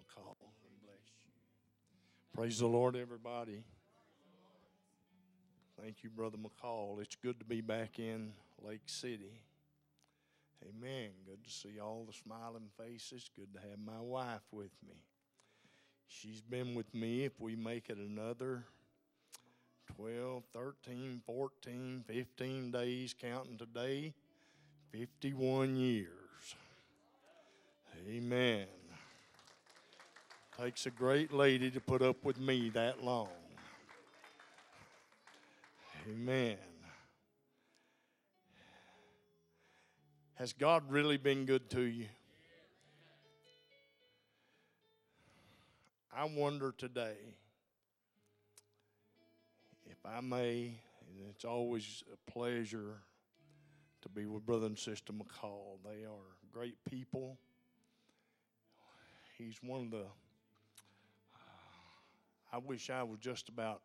McCall. Praise the Lord, everybody. Thank you, Brother McCall. It's good to be back in Lake City. Amen. Good to see all the smiling faces. Good to have my wife with me. She's been with me, if we make it another 12, 13, 14, 15 days, counting today, 51 years. Amen. Takes a great lady to put up with me that long. Amen. Has God really been good to you? I wonder today if I may, and it's always a pleasure to be with Brother and Sister McCall. They are great people. He's one of the, I wish I was just about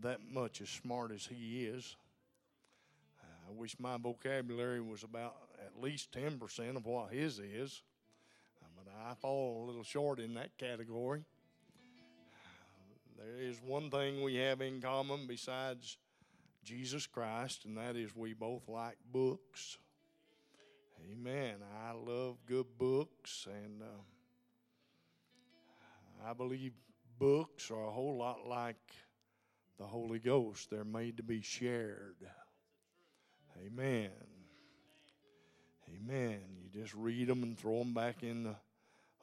that much as smart as he is. Uh, I wish my vocabulary was about at least 10% of what his is, uh, but I fall a little short in that category. Uh, there is one thing we have in common besides Jesus Christ, and that is we both like books. Amen. I love good books, and uh, I believe books are a whole lot like the Holy Ghost. They're made to be shared. Amen. Amen. You just read them and throw them back in the,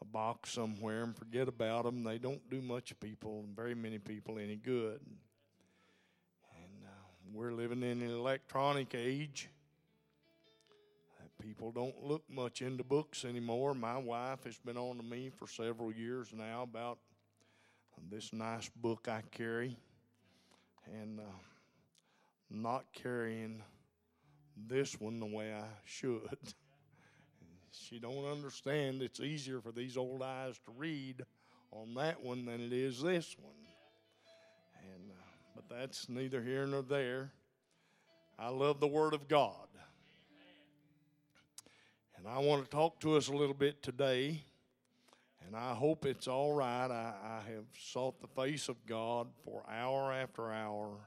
a box somewhere and forget about them. They don't do much people, very many people, any good. And uh, we're living in an electronic age. People don't look much into books anymore. My wife has been on to me for several years now about this nice book I carry and uh, not carrying this one the way I should. she don't understand it's easier for these old eyes to read on that one than it is this one. And uh, but that's neither here nor there. I love the Word of God. And I want to talk to us a little bit today. And I hope it's all right. I, I have sought the face of God for hour after hour.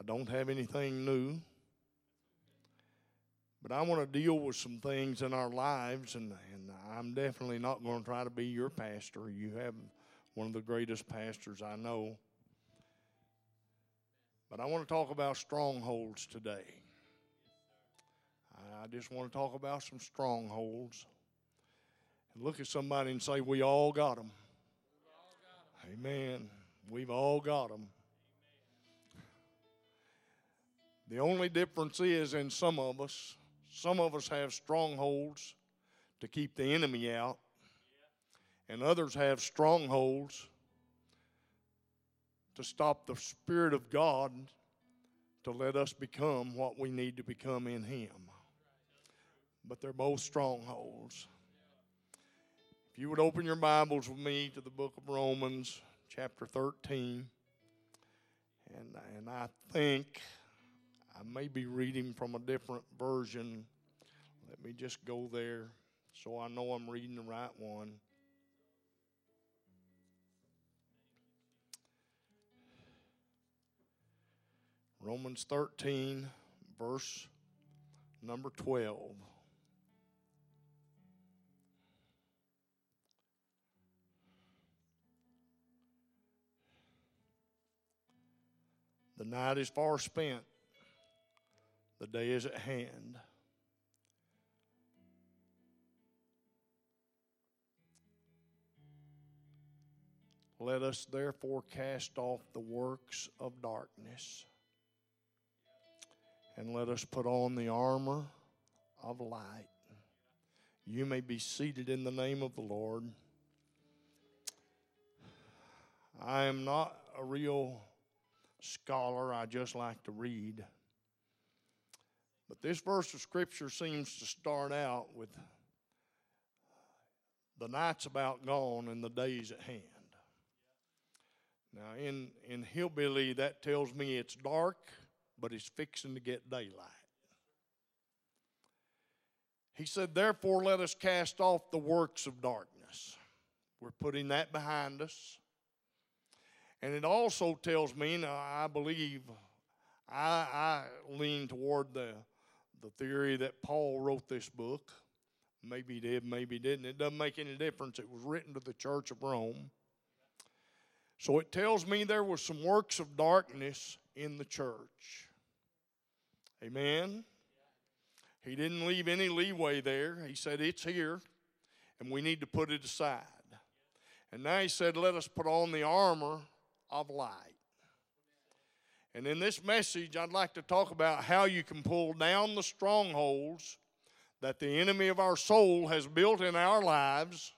I don't have anything new. But I want to deal with some things in our lives, and, and I'm definitely not going to try to be your pastor. You have one of the greatest pastors I know. But I want to talk about strongholds today. I just want to talk about some strongholds. And look at somebody and say, We all got them. Amen. We've all got them. The only difference is in some of us, some of us have strongholds to keep the enemy out, and others have strongholds to stop the Spirit of God to let us become what we need to become in Him. But they're both strongholds. If you would open your Bibles with me to the book of Romans, chapter 13, and, and I think I may be reading from a different version. Let me just go there so I know I'm reading the right one. Romans 13, verse number 12. The night is far spent, the day is at hand. Let us therefore cast off the works of darkness and let us put on the armor of light. You may be seated in the name of the Lord. I am not a real scholar, I just like to read. But this verse of Scripture seems to start out with the night's about gone and the day's at hand. Now, in, in Hillbilly, that tells me it's dark, but it's fixing to get daylight. He said, Therefore, let us cast off the works of darkness. We're putting that behind us. And it also tells me, now I believe, I, I lean toward the, the theory that Paul wrote this book. Maybe he did, maybe he didn't. It doesn't make any difference. It was written to the church of Rome. So it tells me there was some works of darkness in the church. Amen. He didn't leave any leeway there. He said, It's here, and we need to put it aside. And now he said, Let us put on the armor of light. And in this message, I'd like to talk about how you can pull down the strongholds that the enemy of our soul has built in our lives.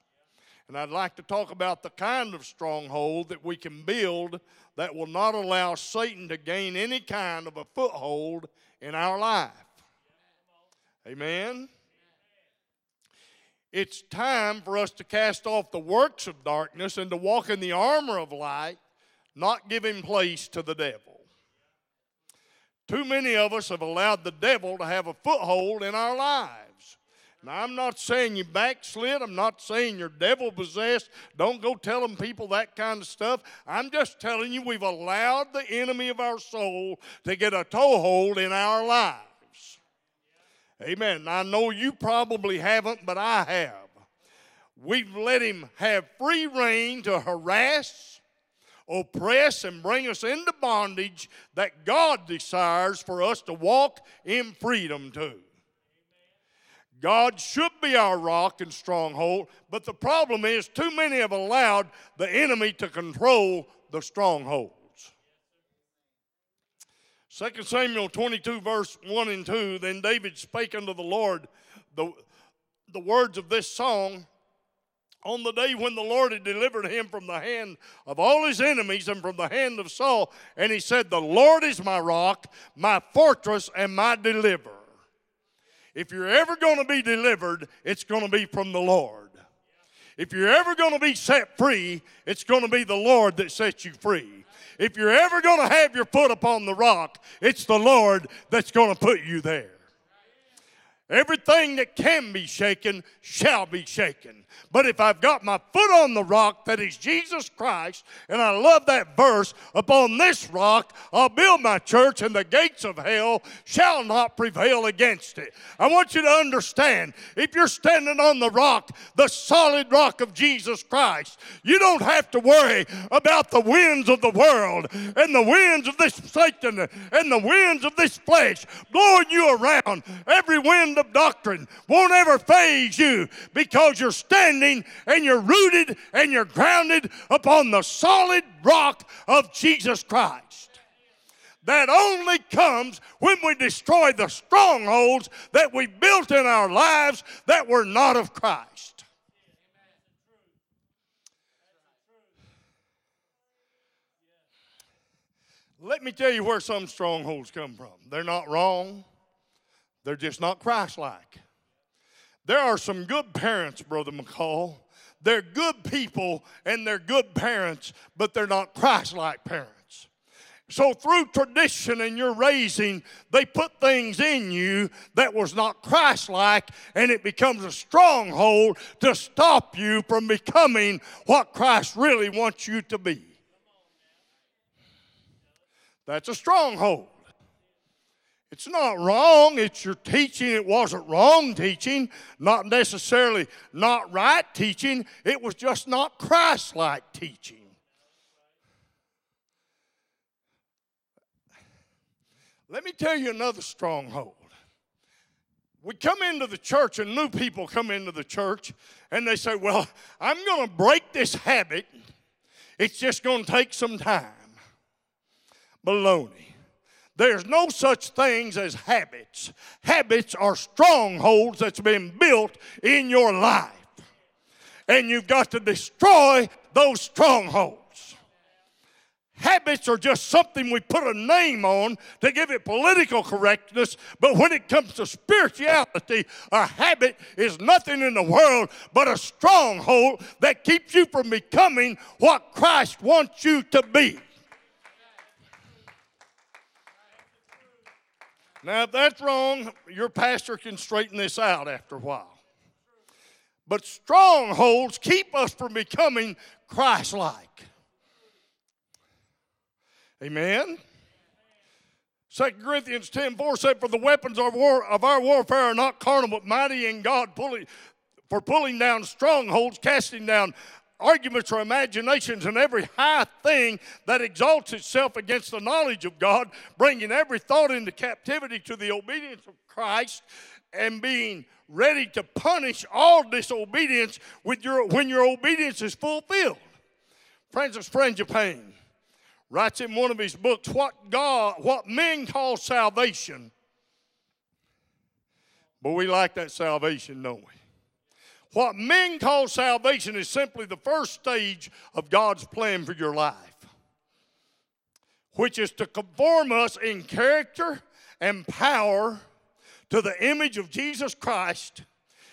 And I'd like to talk about the kind of stronghold that we can build that will not allow Satan to gain any kind of a foothold in our life. Amen. It's time for us to cast off the works of darkness and to walk in the armor of light, not giving place to the devil. Too many of us have allowed the devil to have a foothold in our lives. Now, I'm not saying you backslid. I'm not saying you're devil possessed. Don't go telling people that kind of stuff. I'm just telling you we've allowed the enemy of our soul to get a toehold in our lives. Amen. I know you probably haven't, but I have. We've let him have free rein to harass, oppress, and bring us into bondage that God desires for us to walk in freedom to. God should be our rock and stronghold, but the problem is too many have allowed the enemy to control the strongholds. 2 Samuel 22, verse 1 and 2 Then David spake unto the Lord the, the words of this song on the day when the Lord had delivered him from the hand of all his enemies and from the hand of Saul. And he said, The Lord is my rock, my fortress, and my deliverer. If you're ever going to be delivered, it's going to be from the Lord. If you're ever going to be set free, it's going to be the Lord that sets you free. If you're ever going to have your foot upon the rock, it's the Lord that's going to put you there. Everything that can be shaken shall be shaken. But if I've got my foot on the rock that is Jesus Christ, and I love that verse, upon this rock I'll build my church, and the gates of hell shall not prevail against it. I want you to understand if you're standing on the rock, the solid rock of Jesus Christ, you don't have to worry about the winds of the world and the winds of this Satan and the winds of this flesh blowing you around. Every wind of doctrine won't ever faze you because you're standing and you're rooted and you're grounded upon the solid rock of Jesus Christ. That only comes when we destroy the strongholds that we built in our lives that were not of Christ. Let me tell you where some strongholds come from. They're not wrong, they're just not Christ like. There are some good parents, Brother McCall. They're good people and they're good parents, but they're not Christ like parents. So, through tradition and your raising, they put things in you that was not Christ like, and it becomes a stronghold to stop you from becoming what Christ really wants you to be. That's a stronghold. It's not wrong. It's your teaching. It wasn't wrong teaching, not necessarily not right teaching. It was just not Christ like teaching. Let me tell you another stronghold. We come into the church, and new people come into the church, and they say, Well, I'm going to break this habit. It's just going to take some time. Baloney. There's no such things as habits. Habits are strongholds that's been built in your life. And you've got to destroy those strongholds. Habits are just something we put a name on to give it political correctness, but when it comes to spirituality, a habit is nothing in the world but a stronghold that keeps you from becoming what Christ wants you to be. Now, if that's wrong, your pastor can straighten this out after a while. But strongholds keep us from becoming Christ like. Amen. 2 Corinthians 10 4 said, For the weapons of, war, of our warfare are not carnal, but mighty in God, pulling, for pulling down strongholds, casting down arguments or imaginations, and every high thing that exalts itself against the knowledge of God, bringing every thought into captivity to the obedience of Christ, and being ready to punish all disobedience with your, when your obedience is fulfilled. Francis Frangipane writes in one of his books what God, what men call salvation, but we like that salvation, don't we? What men call salvation is simply the first stage of God's plan for your life, which is to conform us in character and power to the image of Jesus Christ.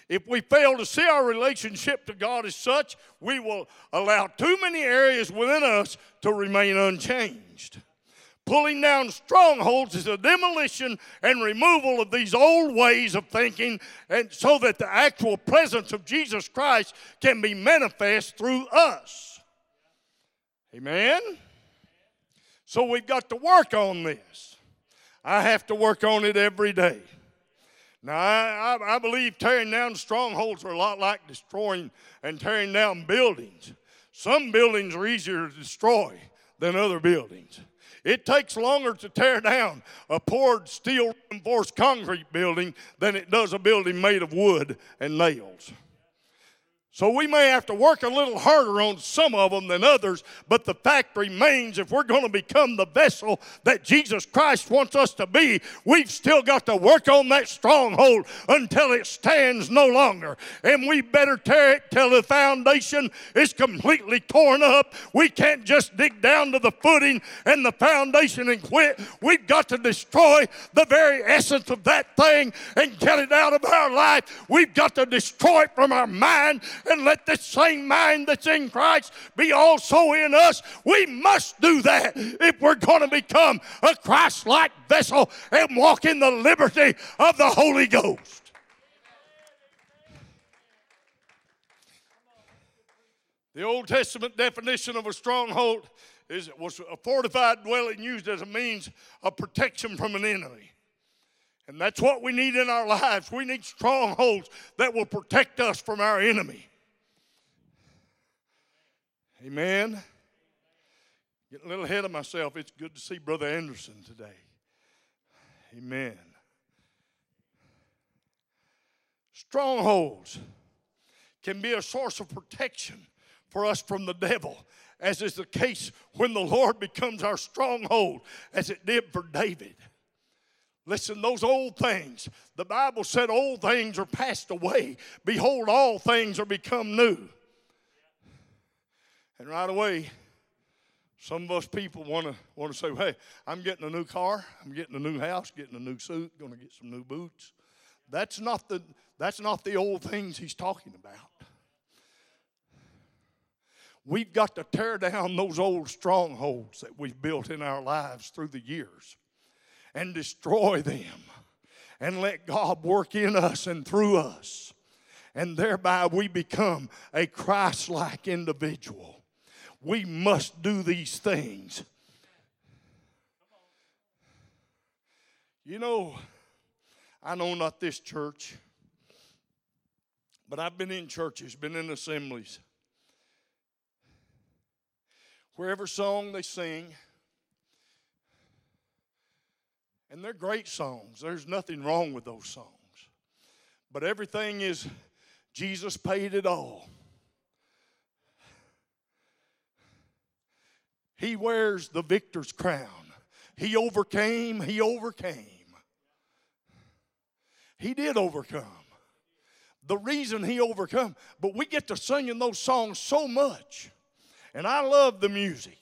If we fail to see our relationship to God as such, we will allow too many areas within us to remain unchanged. Pulling down strongholds is a demolition and removal of these old ways of thinking, and so that the actual presence of Jesus Christ can be manifest through us. Amen? So we've got to work on this. I have to work on it every day. Now, I, I, I, believe tearing down strongholds are a lot like destroying and tearing down buildings. Some buildings are easier to destroy than other buildings. It takes longer to tear down a poured steel reinforced concrete building than it does a building made of wood and nails. So we may have to work a little harder on some of them than others, but the fact remains if we're going to become the vessel that Jesus Christ wants us to be, we've still got to work on that stronghold until it stands no longer. And we better tear it till the foundation is completely torn up. We can't just dig down to the footing and the foundation and quit. We've got to destroy the very essence of that thing and get it out of our life. We've got to destroy it from our mind and let the same mind that's in Christ be also in us. We must do that if we're going to become a Christ like vessel and walk in the liberty of the Holy Ghost. The Old Testament definition of a stronghold is it was a fortified dwelling used as a means of protection from an enemy. And that's what we need in our lives. We need strongholds that will protect us from our enemy. Amen. Getting a little ahead of myself. It's good to see Brother Anderson today. Amen. Strongholds can be a source of protection for us from the devil, as is the case when the Lord becomes our stronghold, as it did for David. Listen, those old things, the Bible said old things are passed away. Behold, all things are become new. And right away, some of us people want to want to say, "Hey, I'm getting a new car, I'm getting a new house, getting a new suit, going to get some new boots." That's not the that's not the old things he's talking about. We've got to tear down those old strongholds that we've built in our lives through the years and destroy them and let God work in us and through us. And thereby we become a Christ like individual we must do these things. You know, I know not this church, but I've been in churches, been in assemblies. Wherever song they sing, and they're great songs. There's nothing wrong with those songs. But everything is Jesus paid it all. He wears the victor's crown. He overcame, he overcame. He did overcome. The reason he overcome, but we get to singing those songs so much. And I love the music.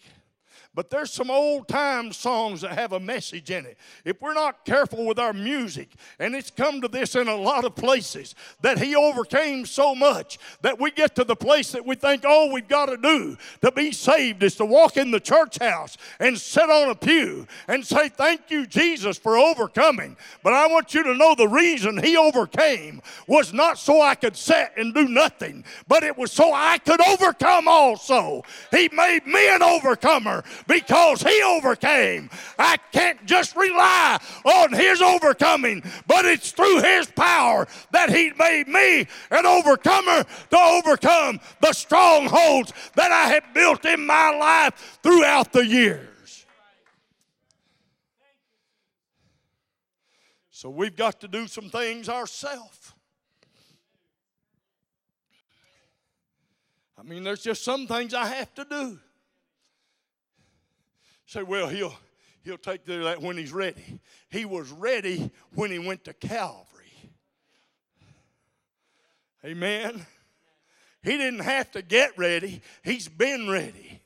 But there's some old time songs that have a message in it. If we're not careful with our music, and it's come to this in a lot of places, that he overcame so much that we get to the place that we think all we've got to do to be saved is to walk in the church house and sit on a pew and say, Thank you, Jesus, for overcoming. But I want you to know the reason he overcame was not so I could sit and do nothing, but it was so I could overcome also. He made me an overcomer because he overcame. I can't just rely on his overcoming, but it's through his power that he made me an overcomer to overcome the strongholds that I had built in my life throughout the years. So we've got to do some things ourselves. I mean, there's just some things I have to do. Say, well, he'll he'll take care of that when he's ready. He was ready when he went to Calvary. Amen. He didn't have to get ready, he's been ready.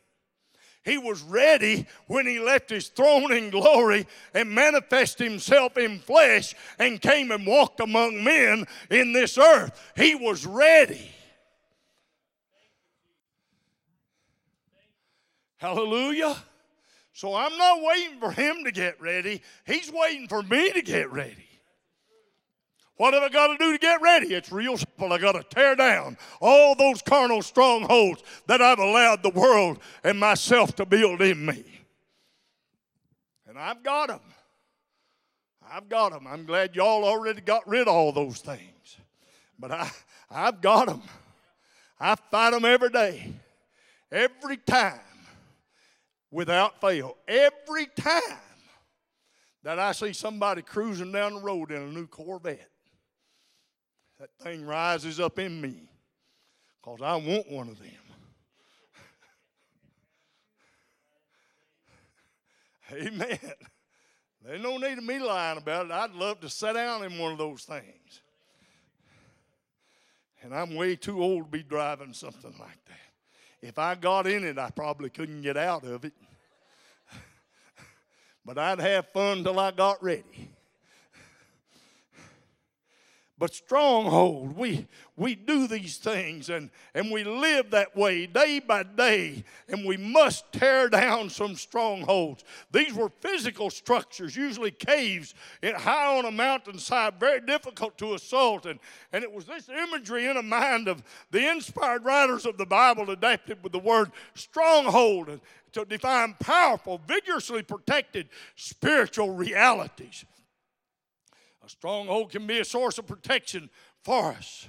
He was ready when he left his throne in glory and manifested himself in flesh and came and walked among men in this earth. He was ready. Hallelujah. So I'm not waiting for him to get ready. He's waiting for me to get ready. What have I got to do to get ready? It's real simple. I got to tear down all those carnal strongholds that I've allowed the world and myself to build in me. And I've got them. I've got them. I'm glad y'all already got rid of all those things. But I, I've got them. I fight them every day, every time without fail. Every time that I see somebody cruising down the road in a new Corvette, that thing rises up in me because I want one of them. Amen. There's no need of me lying about it. I'd love to sit down in one of those things. And I'm way too old to be driving something like that. If I got in it, I probably couldn't get out of it. But I'd have fun till I got ready. But stronghold, we, we do these things and, and we live that way day by day, and we must tear down some strongholds. These were physical structures, usually caves high on a mountainside, very difficult to assault. And, and it was this imagery in the mind of the inspired writers of the Bible adapted with the word stronghold to define powerful, vigorously protected spiritual realities. A stronghold can be a source of protection for us.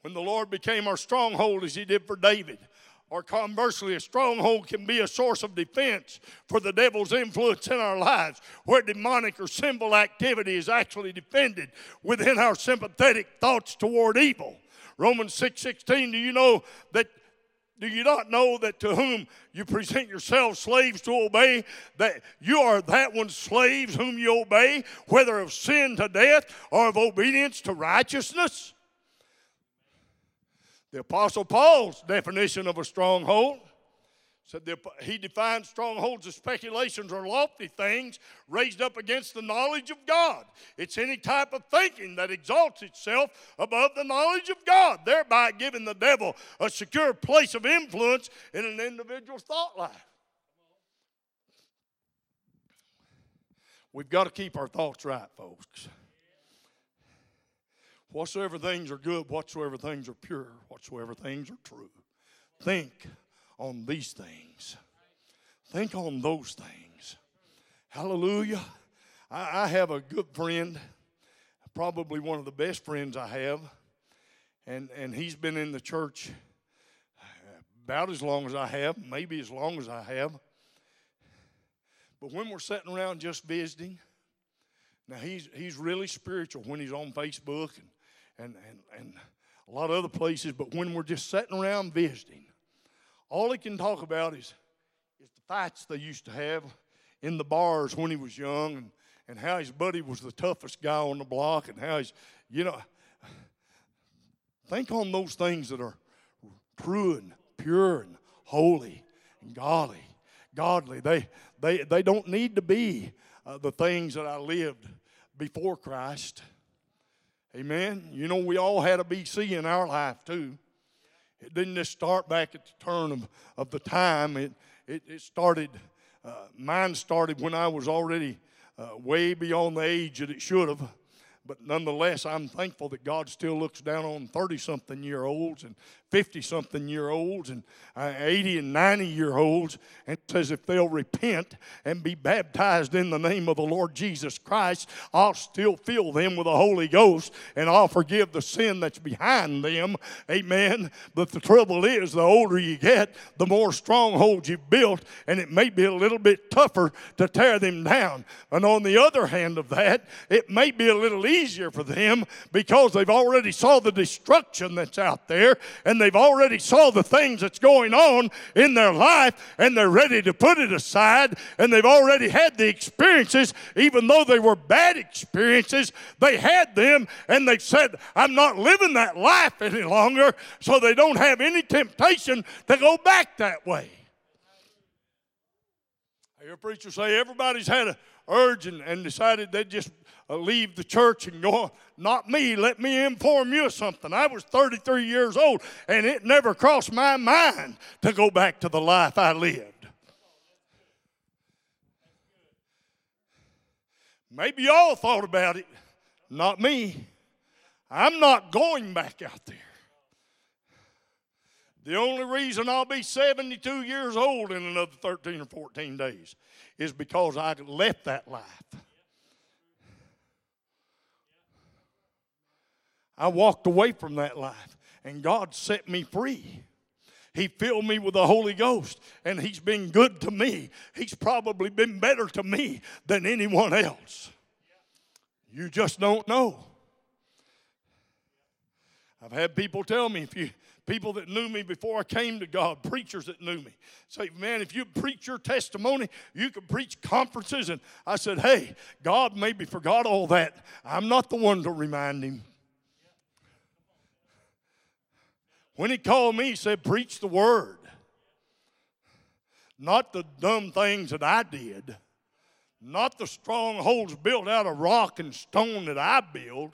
When the Lord became our stronghold, as He did for David, or conversely, a stronghold can be a source of defense for the devil's influence in our lives, where demonic or sinful activity is actually defended within our sympathetic thoughts toward evil. Romans 6 16, do you know that do you not know that to whom you present yourselves slaves to obey, that you are that one's slaves whom you obey, whether of sin to death or of obedience to righteousness? The Apostle Paul's definition of a stronghold The, he defines strongholds as speculations or lofty things raised up against the knowledge of God. It's any type of thinking that exalts itself above the knowledge of God, thereby giving the devil a secure place of influence in an individual's thought life. We've got to keep our thoughts right, folks. Whatsoever things are good, whatsoever things are pure, whatsoever things are true. Think on these things. Think on those things. Hallelujah. I, I have a good friend, probably one of the best friends I have, and, and he's been in the church about as long as I have, maybe as long as I have. But when we're sitting around just visiting, now he's he's really spiritual when he's on Facebook and and and, and a lot of other places, but when we're just sitting around visiting, all he can talk about is, is the fights they used to have in the bars when he was young and, and how his buddy was the toughest guy on the block and how he's, you know, think on those things that are true and pure and holy and godly godly. They, they, they don't need to be uh, the things that I lived before Christ. Amen. You know, we all had a BC in our life too. It didn't just start back at the turn of, of the time. It, it, it started, uh, mine started when I was already uh, way beyond the age that it should have. But nonetheless, I'm thankful that God still looks down on 30 something year olds and 50 something year olds and uh, 80 and 90 year olds and says if they'll repent and be baptized in the name of the Lord Jesus Christ, I'll still fill them with the Holy Ghost and I'll forgive the sin that's behind them. Amen. But the trouble is, the older you get, the more strongholds you've built, and it may be a little bit tougher to tear them down. And on the other hand of that, it may be a little easier for them because they've already saw the destruction that's out there and and they've already saw the things that's going on in their life and they're ready to put it aside and they've already had the experiences. Even though they were bad experiences they had them and they said i'm not living that life any longer so they don't have any temptation to go back that way. I hear preachers say everybody's had an urge and, and decided they'd just uh, leave the church and go. Not me. Let me inform you of something. I was 33 years old, and it never crossed my mind to go back to the life I lived. Maybe y'all thought about it, not me. I'm not going back out there. The only reason I'll be 72 years old in another 13 or 14 days is because I left that life. I walked away from that life, and God set me free. He filled me with the Holy Ghost, and He's been good to me. He's probably been better to me than anyone else. You just don't know. I've had people tell me if you people that knew me before I came to God, preachers that knew me, say, Man, if you preach your testimony, you can preach conferences. And I said, Hey, God maybe forgot all that. I'm not the one to remind him. When he called me, he said, Preach the word. Not the dumb things that I did, not the strongholds built out of rock and stone that I built.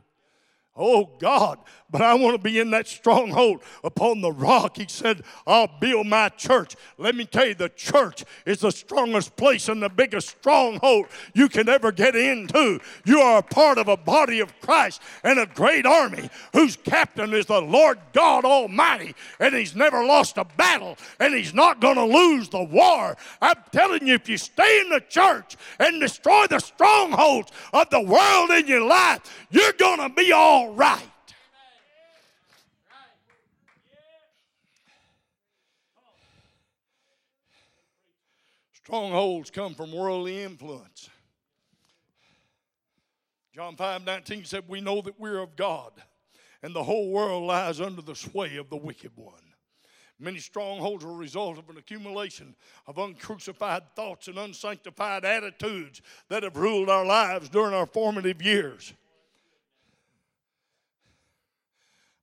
Oh God, but I want to be in that stronghold upon the rock. He said, I'll build my church. Let me tell you, the church is the strongest place and the biggest stronghold you can ever get into. You are a part of a body of Christ and a great army whose captain is the Lord God Almighty, and He's never lost a battle, and He's not going to lose the war. I'm telling you, if you stay in the church and destroy the strongholds of the world in your life, you're going to be all right. Strongholds come from worldly influence. John 5 19 said, We know that we're of God, and the whole world lies under the sway of the wicked one. Many strongholds are a result of an accumulation of uncrucified thoughts and unsanctified attitudes that have ruled our lives during our formative years.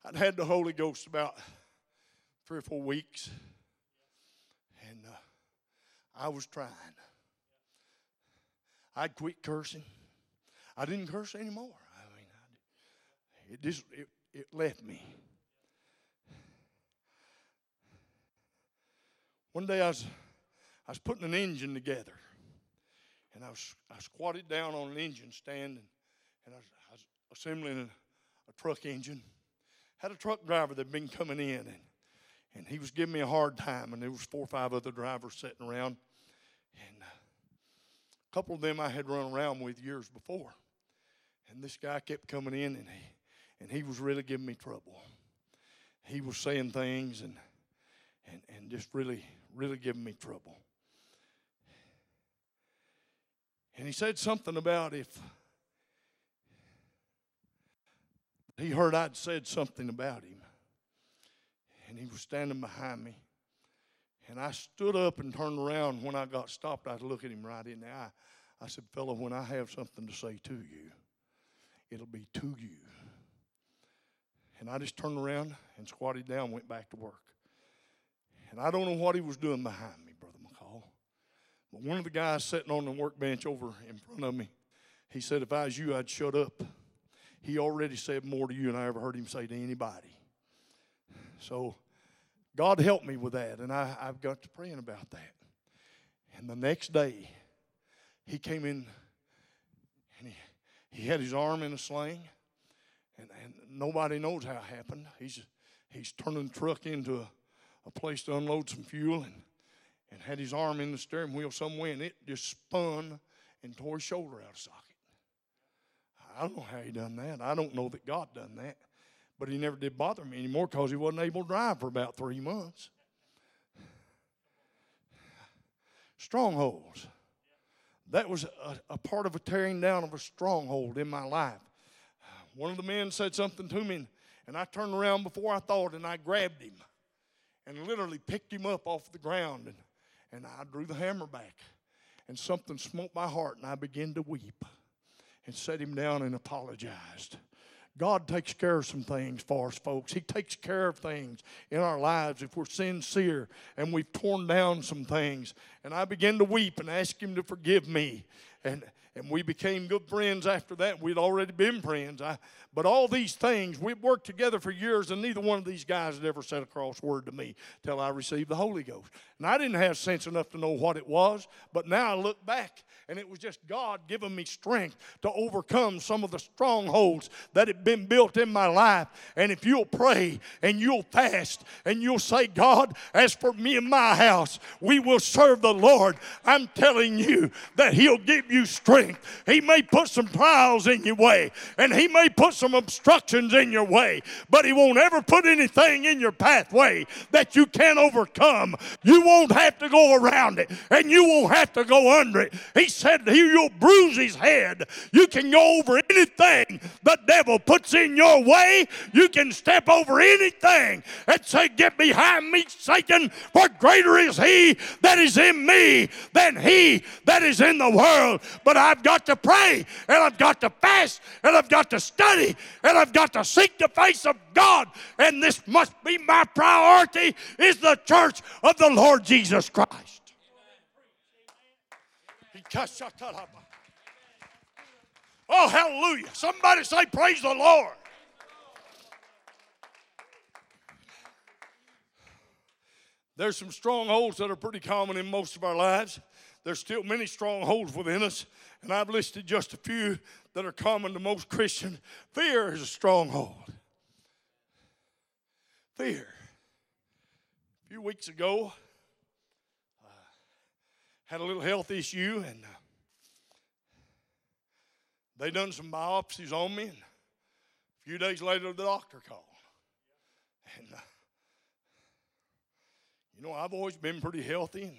I'd had the Holy Ghost about three or four weeks. And uh, I was trying. I'd quit cursing. I didn't curse anymore. I mean, I, it just it, it left me. One day I was I was putting an engine together, and I was I squatted down on an engine stand, and, and I, was, I was assembling a, a truck engine. Had a truck driver that'd been coming in, and and he was giving me a hard time, and there was four or five other drivers sitting around. And uh, a couple of them I had run around with years before. And this guy kept coming in and he, and he was really giving me trouble. He was saying things and, and, and just really, really giving me trouble. And he said something about if he heard I'd said something about him. And he was standing behind me. And I stood up and turned around. When I got stopped, I'd look at him right in the eye. I said, Fellow, when I have something to say to you, it'll be to you. And I just turned around and squatted down, went back to work. And I don't know what he was doing behind me, Brother McCall. But one of the guys sitting on the workbench over in front of me, he said, If I was you, I'd shut up. He already said more to you than I ever heard him say to anybody. So God helped me with that, and I, I've got to praying about that. And the next day, he came in and he, he had his arm in a sling, and, and nobody knows how it happened. He's, he's turning the truck into a, a place to unload some fuel and, and had his arm in the steering wheel somewhere, and it just spun and tore his shoulder out of socket. I don't know how he done that. I don't know that God done that. But he never did bother me anymore because he wasn't able to drive for about three months. Strongholds. That was a, a part of a tearing down of a stronghold in my life. One of the men said something to me, and, and I turned around before I thought, and I grabbed him and literally picked him up off the ground, and, and I drew the hammer back. And something smote my heart, and I began to weep and set him down and apologized. God takes care of some things for us, folks. He takes care of things in our lives if we're sincere and we've torn down some things. And I began to weep and ask Him to forgive me. And, and we became good friends after that. We'd already been friends. I, but all these things, we've worked together for years, and neither one of these guys had ever said a cross word to me till I received the Holy Ghost. And I didn't have sense enough to know what it was, but now I look back, and it was just God giving me strength to overcome some of the strongholds that had been built in my life. And if you'll pray and you'll fast and you'll say, God, as for me and my house, we will serve the Lord, I'm telling you that He'll give you strength. He may put some trials in your way, and He may put some obstructions in your way, but He won't ever put anything in your pathway that you can't overcome. You won't have to go around it, and you won't have to go under it. He said, You'll bruise His head. You can go over anything the devil puts in your way. You can step over anything and say, Get behind me, Satan, for greater is He that is in me than He that is in the world. But I've got to pray, and I've got to fast, and I've got to study and I've got to seek the face of God. And this must be my priority is the church of the Lord Jesus Christ. Oh, hallelujah. Somebody say, Praise the Lord. There's some strongholds that are pretty common in most of our lives. There's still many strongholds within us, and I've listed just a few that are common to most Christians. Fear is a stronghold. Fear. A few weeks ago, I had a little health issue, and uh, they done some biopsies on me, and a few days later, the doctor called. And, uh, you know, I've always been pretty healthy and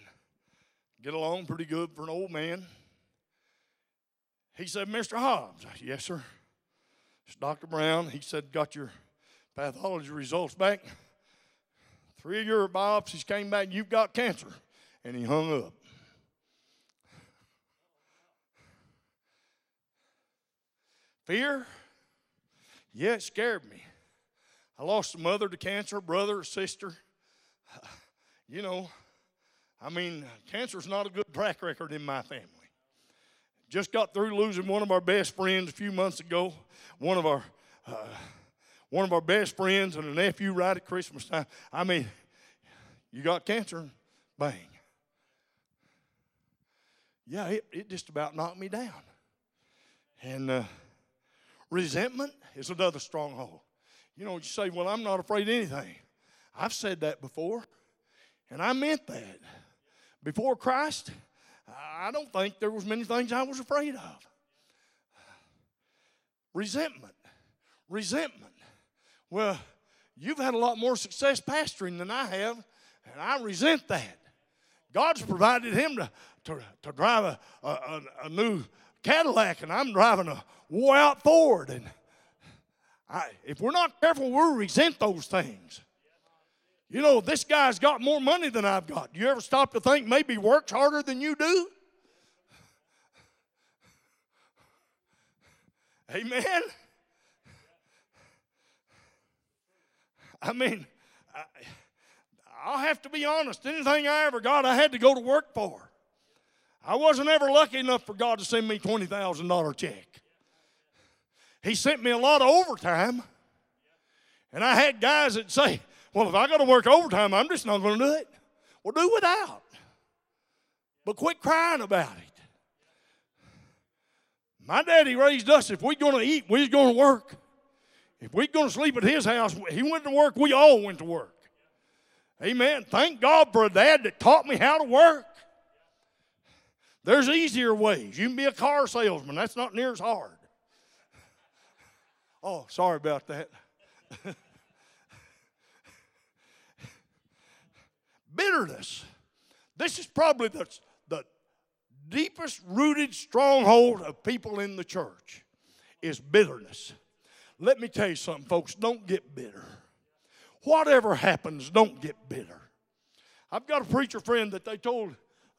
get along pretty good for an old man. He said, Mr. Hobbs. Yes, sir. It's Dr. Brown. He said, Got your pathology results back. Three of your biopsies came back. You've got cancer. And he hung up. Fear? Yeah, it scared me. I lost a mother to cancer, brother, sister. You know, I mean, cancer's not a good track record in my family. Just got through losing one of our best friends a few months ago. One of our uh, one of our best friends and a nephew right at Christmas time. I mean, you got cancer, bang. Yeah, it, it just about knocked me down. And uh, resentment is another stronghold. You know, you say, well, I'm not afraid of anything. I've said that before, and I meant that. Before Christ, I don't think there was many things I was afraid of. Resentment. Resentment. Well, you've had a lot more success pastoring than I have, and I resent that. God's provided him to, to, to drive a, a, a new Cadillac, and I'm driving a wore out Ford. And I, if we're not careful, we'll resent those things. You know, this guy's got more money than I've got. You ever stop to think maybe works harder than you do? Amen. I mean, I, will have to be honest. Anything I ever got, I had to go to work for. I wasn't ever lucky enough for God to send me $20,000 check. He sent me a lot of overtime. And I had guys that say, well, if I got to work overtime, I'm just not going to do it. Well, do without. But quit crying about it. My daddy raised us if we're going to eat, we're going to work. If we're going to sleep at his house, he went to work, we all went to work. Amen. Thank God for a dad that taught me how to work. There's easier ways. You can be a car salesman, that's not near as hard. Oh, sorry about that. Bitterness. This is probably the, the deepest rooted stronghold of people in the church is bitterness. Let me tell you something, folks. Don't get bitter. Whatever happens, don't get bitter. I've got a preacher friend that they told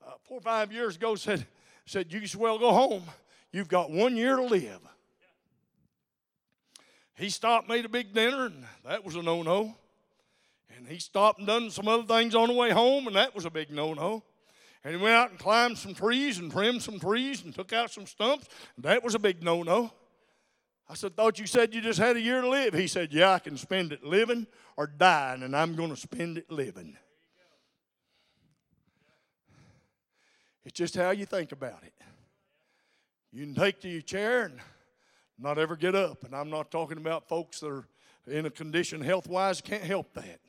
uh, four or five years ago said, said, You can well go home. You've got one year to live. He stopped, made a big dinner, and that was a no no. And he stopped and done some other things on the way home, and that was a big no no. And he went out and climbed some trees and trimmed some trees and took out some stumps, and that was a big no no. I said, Thought you said you just had a year to live. He said, Yeah, I can spend it living or dying, and I'm going to spend it living. It's just how you think about it. You can take to your chair and not ever get up. And I'm not talking about folks that are in a condition health wise, can't help that.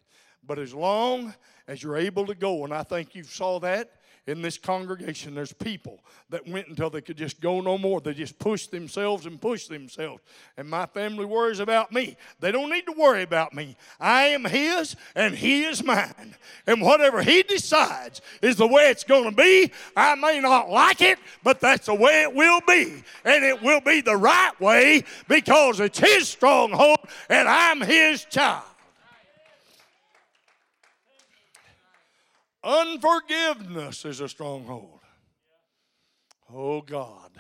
But as long as you're able to go, and I think you saw that in this congregation, there's people that went until they could just go no more. They just pushed themselves and pushed themselves. And my family worries about me. They don't need to worry about me. I am His and He is mine. And whatever He decides is the way it's going to be. I may not like it, but that's the way it will be. And it will be the right way because it's His stronghold and I'm His child. Unforgiveness is a stronghold. Oh, God.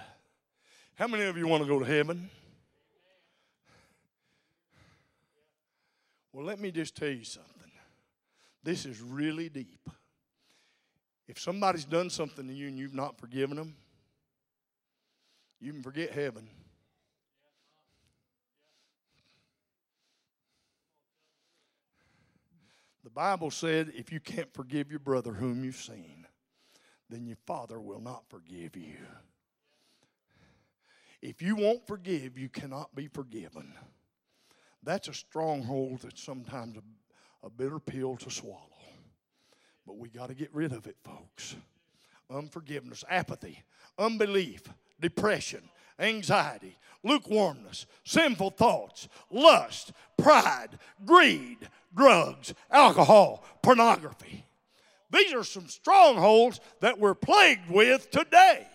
How many of you want to go to heaven? Well, let me just tell you something. This is really deep. If somebody's done something to you and you've not forgiven them, you can forget heaven. The Bible said if you can't forgive your brother whom you've seen, then your father will not forgive you. If you won't forgive, you cannot be forgiven. That's a stronghold that's sometimes a, a bitter pill to swallow. But we got to get rid of it, folks. Unforgiveness, apathy, unbelief, depression, anxiety, lukewarmness, sinful thoughts, lust, pride, greed, drugs, alcohol, pornography. These are some strongholds that we're plagued with today.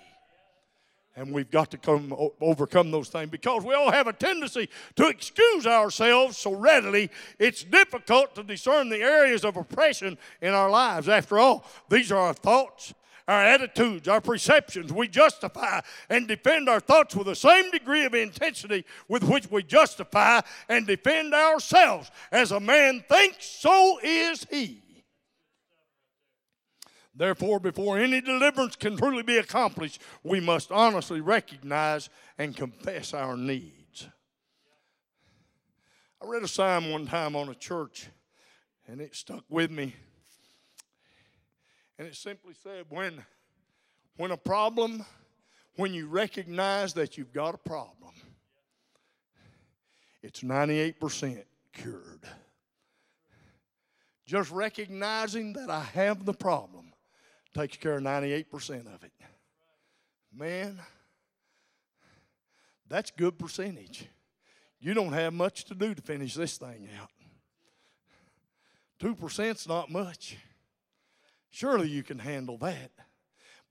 And we've got to come overcome those things because we all have a tendency to excuse ourselves so readily. It's difficult to discern the areas of oppression in our lives. After all, these are our thoughts, our attitudes, our perceptions. We justify and defend our thoughts with the same degree of intensity with which we justify and defend ourselves. As a man thinks, so is he. Therefore, before any deliverance can truly be accomplished, we must honestly recognize and confess our needs. I read a psalm one time on a church, and it stuck with me. And it simply said, when, when a problem, when you recognize that you've got a problem, it's 98% cured. Just recognizing that I have the problem takes care of 98% of it. Man, that's good percentage. You don't have much to do to finish this thing out. 2%'s not much. Surely you can handle that.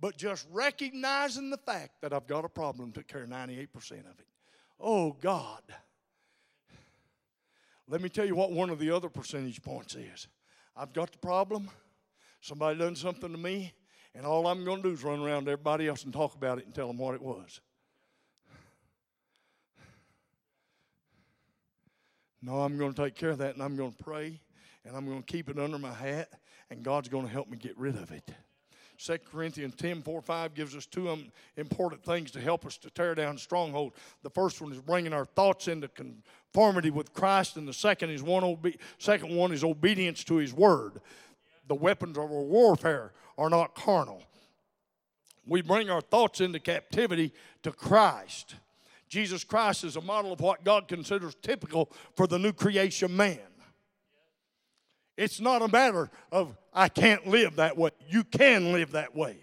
But just recognizing the fact that I've got a problem took care of 98% of it. Oh, God. Let me tell you what one of the other percentage points is. I've got the problem. Somebody done something to me, and all I'm going to do is run around to everybody else and talk about it and tell them what it was. No, I'm going to take care of that, and I'm going to pray, and I'm going to keep it under my hat, and God's going to help me get rid of it. 2 Corinthians 10 4 5 gives us two important things to help us to tear down strongholds. The first one is bringing our thoughts into conformity with Christ, and the second is one obe- second one is obedience to His word. The weapons of our warfare are not carnal. We bring our thoughts into captivity to Christ. Jesus Christ is a model of what God considers typical for the new creation man. It's not a matter of I can't live that way. You can live that way.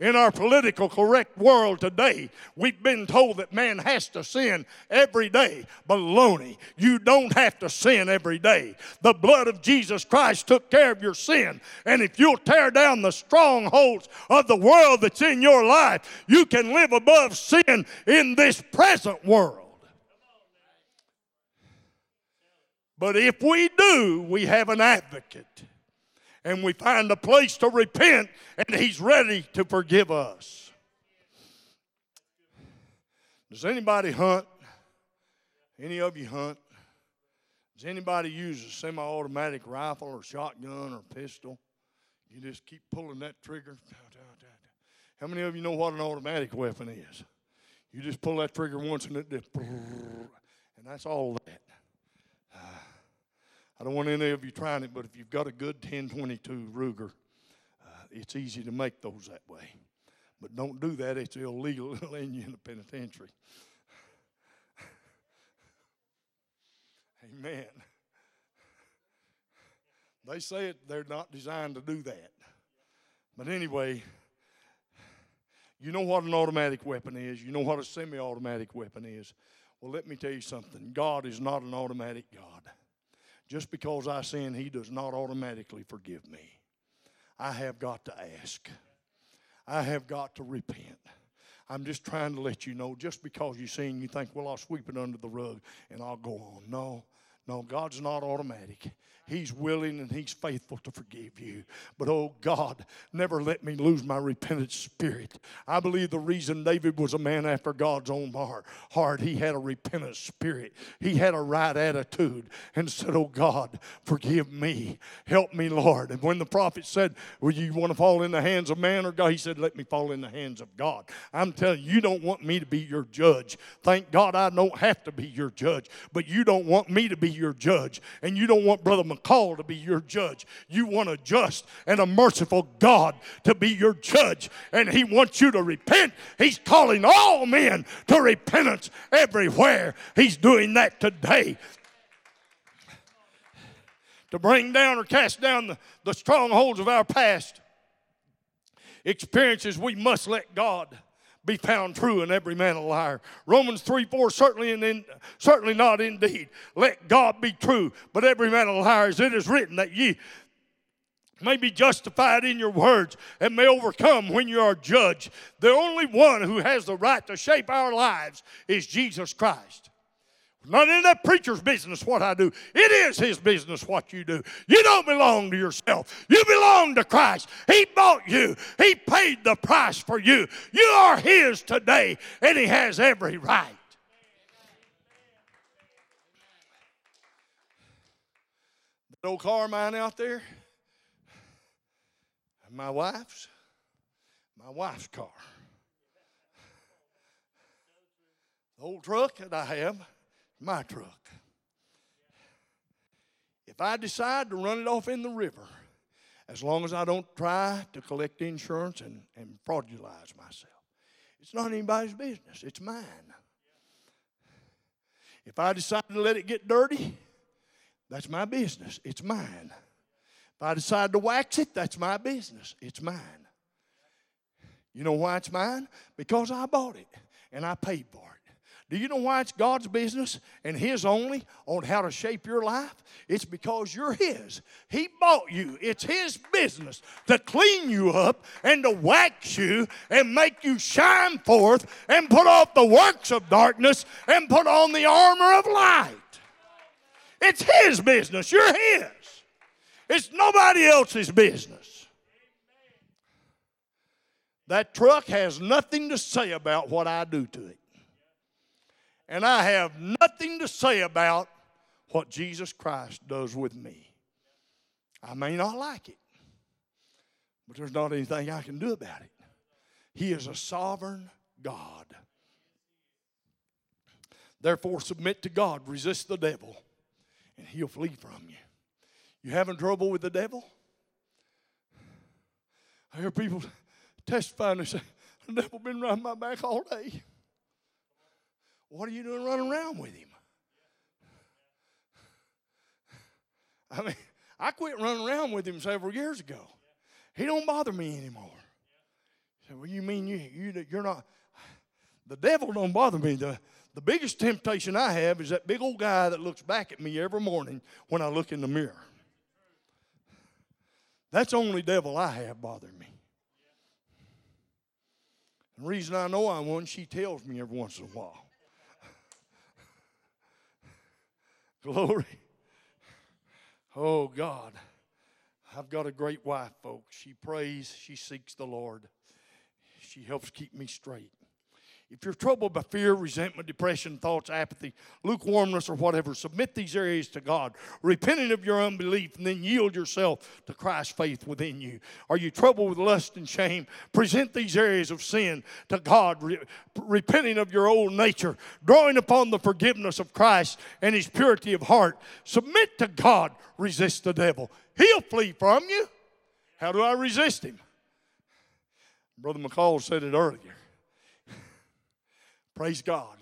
In our political correct world today, we've been told that man has to sin every day. Baloney. You don't have to sin every day. The blood of Jesus Christ took care of your sin. And if you'll tear down the strongholds of the world that's in your life, you can live above sin in this present world. But if we do, we have an advocate and we find a place to repent, and He's ready to forgive us. Does anybody hunt? Any of you hunt? Does anybody use a semi automatic rifle or shotgun or pistol? You just keep pulling that trigger. How many of you know what an automatic weapon is? You just pull that trigger once and it just, and that's all that. I don't want any of you trying it, but if you've got a good 1022 Ruger, uh, it's easy to make those that way. But don't do that, it's illegal. It'll end you in the penitentiary. Amen. They say it, they're not designed to do that. But anyway, you know what an automatic weapon is, you know what a semi automatic weapon is. Well, let me tell you something God is not an automatic God. Just because I sin, He does not automatically forgive me. I have got to ask. I have got to repent. I'm just trying to let you know just because you sin, you think, well, I'll sweep it under the rug and I'll go on. No, no, God's not automatic. He's willing and He's faithful to forgive you. But oh God, never let me lose my repentant spirit. I believe the reason David was a man after God's own heart, he had a repentant spirit. He had a right attitude and said, Oh God, forgive me. Help me, Lord. And when the prophet said, Well, you want to fall in the hands of man or God? He said, Let me fall in the hands of God. I'm telling you, you don't want me to be your judge. Thank God I don't have to be your judge, but you don't want me to be your judge. And you don't want Brother McCall to be your judge. You want a just and a merciful God to be your judge, and He wants you to repent. He's calling all men to repentance everywhere. He's doing that today. To bring down or cast down the, the strongholds of our past experiences, we must let God be found true and every man a liar. Romans 3 4, certainly, and in, certainly not indeed. Let God be true, but every man a liar, as it is written, that ye may be justified in your words and may overcome when you are judged. The only one who has the right to shape our lives is Jesus Christ. Not in that preacher's business what I do. It is his business what you do. You don't belong to yourself. You belong to Christ. He bought you. He paid the price for you. You are his today, and he has every right. That old car of mine out there, my wife's, my wife's car. The old truck that I have my truck. If I decide to run it off in the river, as long as I don't try to collect insurance and, and fraudulize myself, it's not anybody's business, it's mine. If I decide to let it get dirty, that's my business, it's mine. If I decide to wax it, that's my business, it's mine. You know why it's mine? Because I bought it and I paid for it. Do you know why it's God's business and His only on how to shape your life? It's because you're His. He bought you. It's His business to clean you up and to wax you and make you shine forth and put off the works of darkness and put on the armor of light. It's His business. You're His. It's nobody else's business. That truck has nothing to say about what I do to it and I have nothing to say about what Jesus Christ does with me. I may not like it, But there's not anything I can do about it. He is a sovereign God. Therefore, submit to God, resist the devil, and he'll flee from you. You having trouble with the devil? I hear people testifying and say, The devil been running my back all day. What are you doing running around with him? I mean, I quit running around with him several years ago. He don't bother me anymore. So, well, you mean you, you you're not? The devil don't bother me. The the biggest temptation I have is that big old guy that looks back at me every morning when I look in the mirror. That's the only devil I have bothering me. The reason I know I'm one, she tells me every once in a while. Glory. Oh, God. I've got a great wife, folks. She prays, she seeks the Lord, she helps keep me straight. If you're troubled by fear, resentment, depression, thoughts, apathy, lukewarmness, or whatever, submit these areas to God, repenting of your unbelief, and then yield yourself to Christ's faith within you. Are you troubled with lust and shame? Present these areas of sin to God, re- repenting of your old nature, drawing upon the forgiveness of Christ and His purity of heart. Submit to God, resist the devil. He'll flee from you. How do I resist him? Brother McCall said it earlier. Praise God.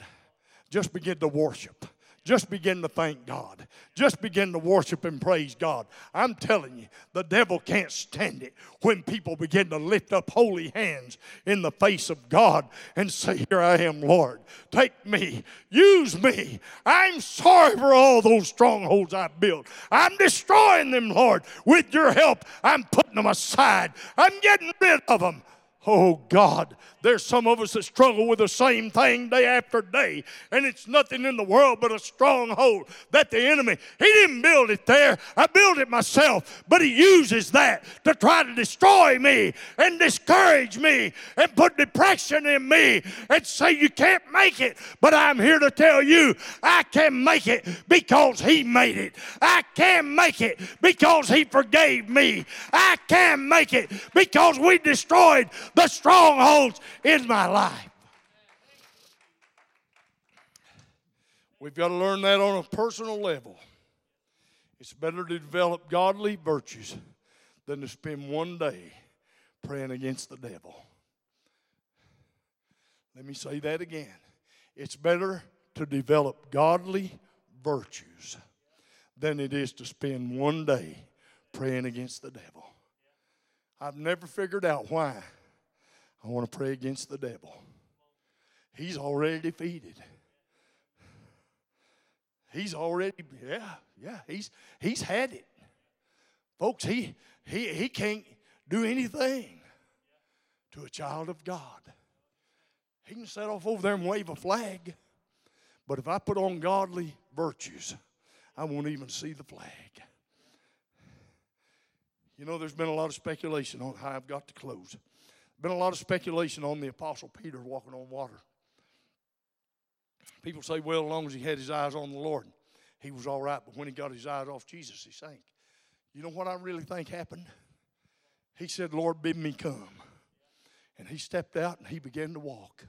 Just begin to worship. Just begin to thank God. Just begin to worship and praise God. I'm telling you, the devil can't stand it when people begin to lift up holy hands in the face of God and say, Here I am, Lord. Take me. Use me. I'm sorry for all those strongholds I built. I'm destroying them, Lord. With your help, I'm putting them aside. I'm getting rid of them. Oh God, there's some of us that struggle with the same thing day after day, and it's nothing in the world but a stronghold that the enemy, he didn't build it there. I built it myself, but he uses that to try to destroy me and discourage me and put depression in me and say you can't make it. But I'm here to tell you I can make it because he made it. I can make it because he forgave me. I can make it because we destroyed the strongholds in my life. We've got to learn that on a personal level. It's better to develop godly virtues than to spend one day praying against the devil. Let me say that again. It's better to develop godly virtues than it is to spend one day praying against the devil. I've never figured out why I want to pray against the devil. He's already defeated. He's already, yeah, yeah, he's he's had it. Folks, he he he can't do anything to a child of God. He can set off over there and wave a flag. But if I put on godly virtues, I won't even see the flag. You know, there's been a lot of speculation on how I've got to close. Been a lot of speculation on the Apostle Peter walking on water. People say, well, as long as he had his eyes on the Lord, he was all right. But when he got his eyes off Jesus, he sank. You know what I really think happened? He said, Lord, bid me come. And he stepped out and he began to walk.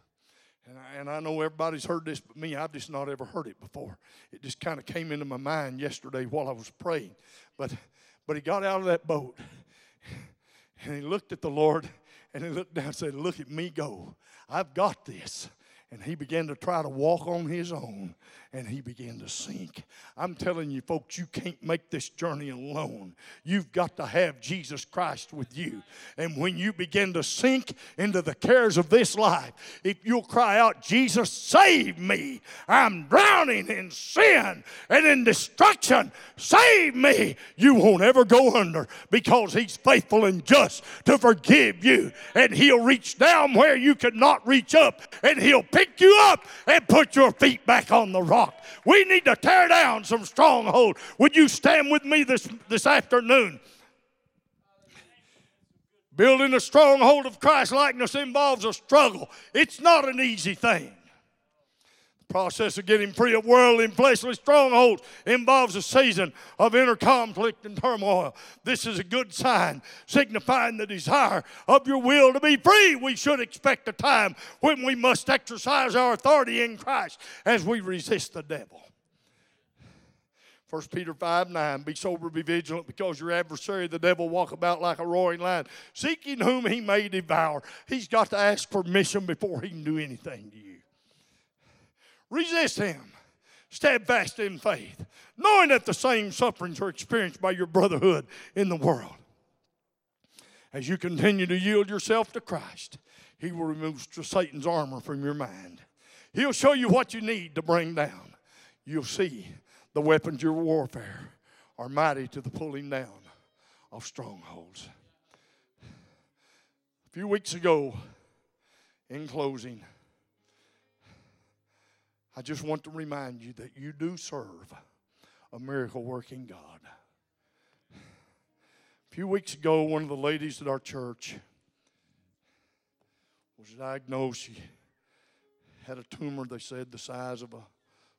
And I, know everybody's heard this but me. I've just not ever heard it before. It just kind of came into my mind yesterday while I was praying. But, but he got out of that boat and he looked at the Lord and he looked down and said, Look at me go. I've got this and he began to try to walk on his own and he began to sink. I'm telling you, folks, you can't make this journey alone. You've got to have Jesus Christ with you. And when you begin to sink into the cares of this life, if you'll cry out, Jesus, save me, I'm drowning in sin and in destruction, save me, you won't ever go under because he's faithful and just to forgive you. And he'll reach down where you could not reach up and he'll pick you up and put your feet back on the rock. We need to tear down some stronghold. Would you stand with me this, this afternoon? Building a stronghold of Christ likeness involves a struggle. It's not an easy thing. Process of getting free of worldly and fleshly strongholds involves a season of inner conflict and turmoil. This is a good sign, signifying the desire of your will to be free. We should expect a time when we must exercise our authority in Christ as we resist the devil. 1 Peter 5 9, be sober, be vigilant, because your adversary, the devil, walk about like a roaring lion, seeking whom he may devour. He's got to ask permission before he can do anything to you. Resist him, steadfast in faith, knowing that the same sufferings are experienced by your brotherhood in the world. As you continue to yield yourself to Christ, he will remove Satan's armor from your mind. He'll show you what you need to bring down. You'll see the weapons of your warfare are mighty to the pulling down of strongholds. A few weeks ago, in closing, I just want to remind you that you do serve a miracle working God. A few weeks ago, one of the ladies at our church was diagnosed. She had a tumor, they said, the size of a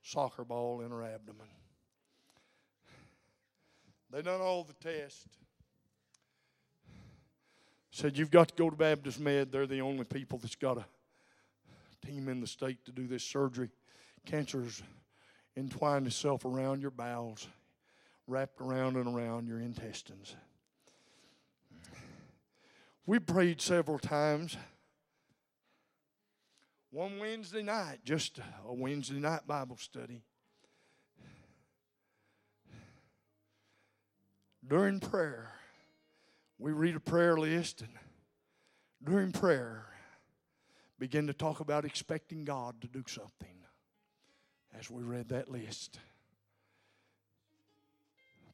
soccer ball in her abdomen. They done all the tests. Said, You've got to go to Baptist Med. They're the only people that's got a team in the state to do this surgery. Cancer's entwined itself around your bowels, wrapped around and around your intestines. We prayed several times. One Wednesday night, just a Wednesday night Bible study. During prayer, we read a prayer list and during prayer begin to talk about expecting God to do something as we read that list.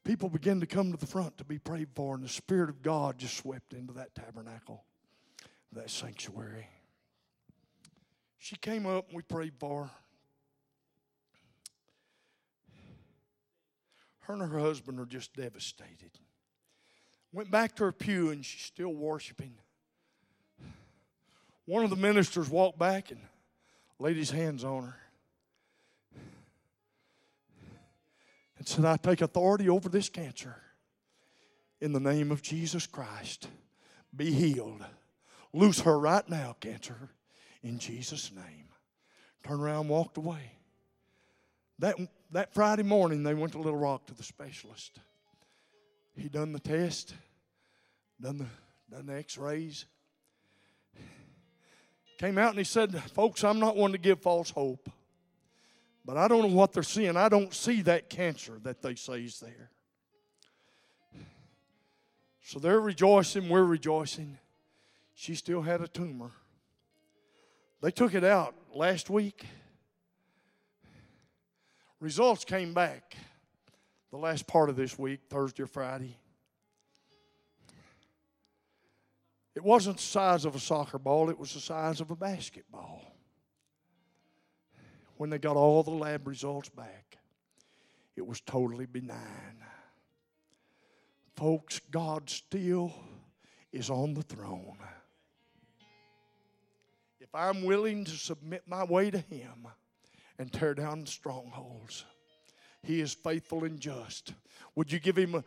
People began to come to the front to be prayed for, and the Spirit of God just swept into that tabernacle, that sanctuary. She came up and we prayed for her. Her and her husband are just devastated. Went back to her pew and she's still worshiping. One of the ministers walked back and laid his hands on her. And said, I take authority over this cancer in the name of Jesus Christ. Be healed. Loose her right now, cancer, in Jesus' name. Turned around walked away. That, that Friday morning, they went to Little Rock to the specialist. He done the test, done the, done the x rays. Came out and he said, Folks, I'm not one to give false hope. But I don't know what they're seeing. I don't see that cancer that they say is there. So they're rejoicing, we're rejoicing. She still had a tumor. They took it out last week. Results came back the last part of this week, Thursday or Friday. It wasn't the size of a soccer ball, it was the size of a basketball when they got all the lab results back, it was totally benign. Folks, God still is on the throne. If I'm willing to submit my way to Him and tear down strongholds, He is faithful and just. Would you give Him a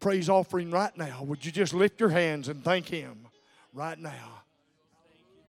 praise offering right now? Would you just lift your hands and thank Him right now?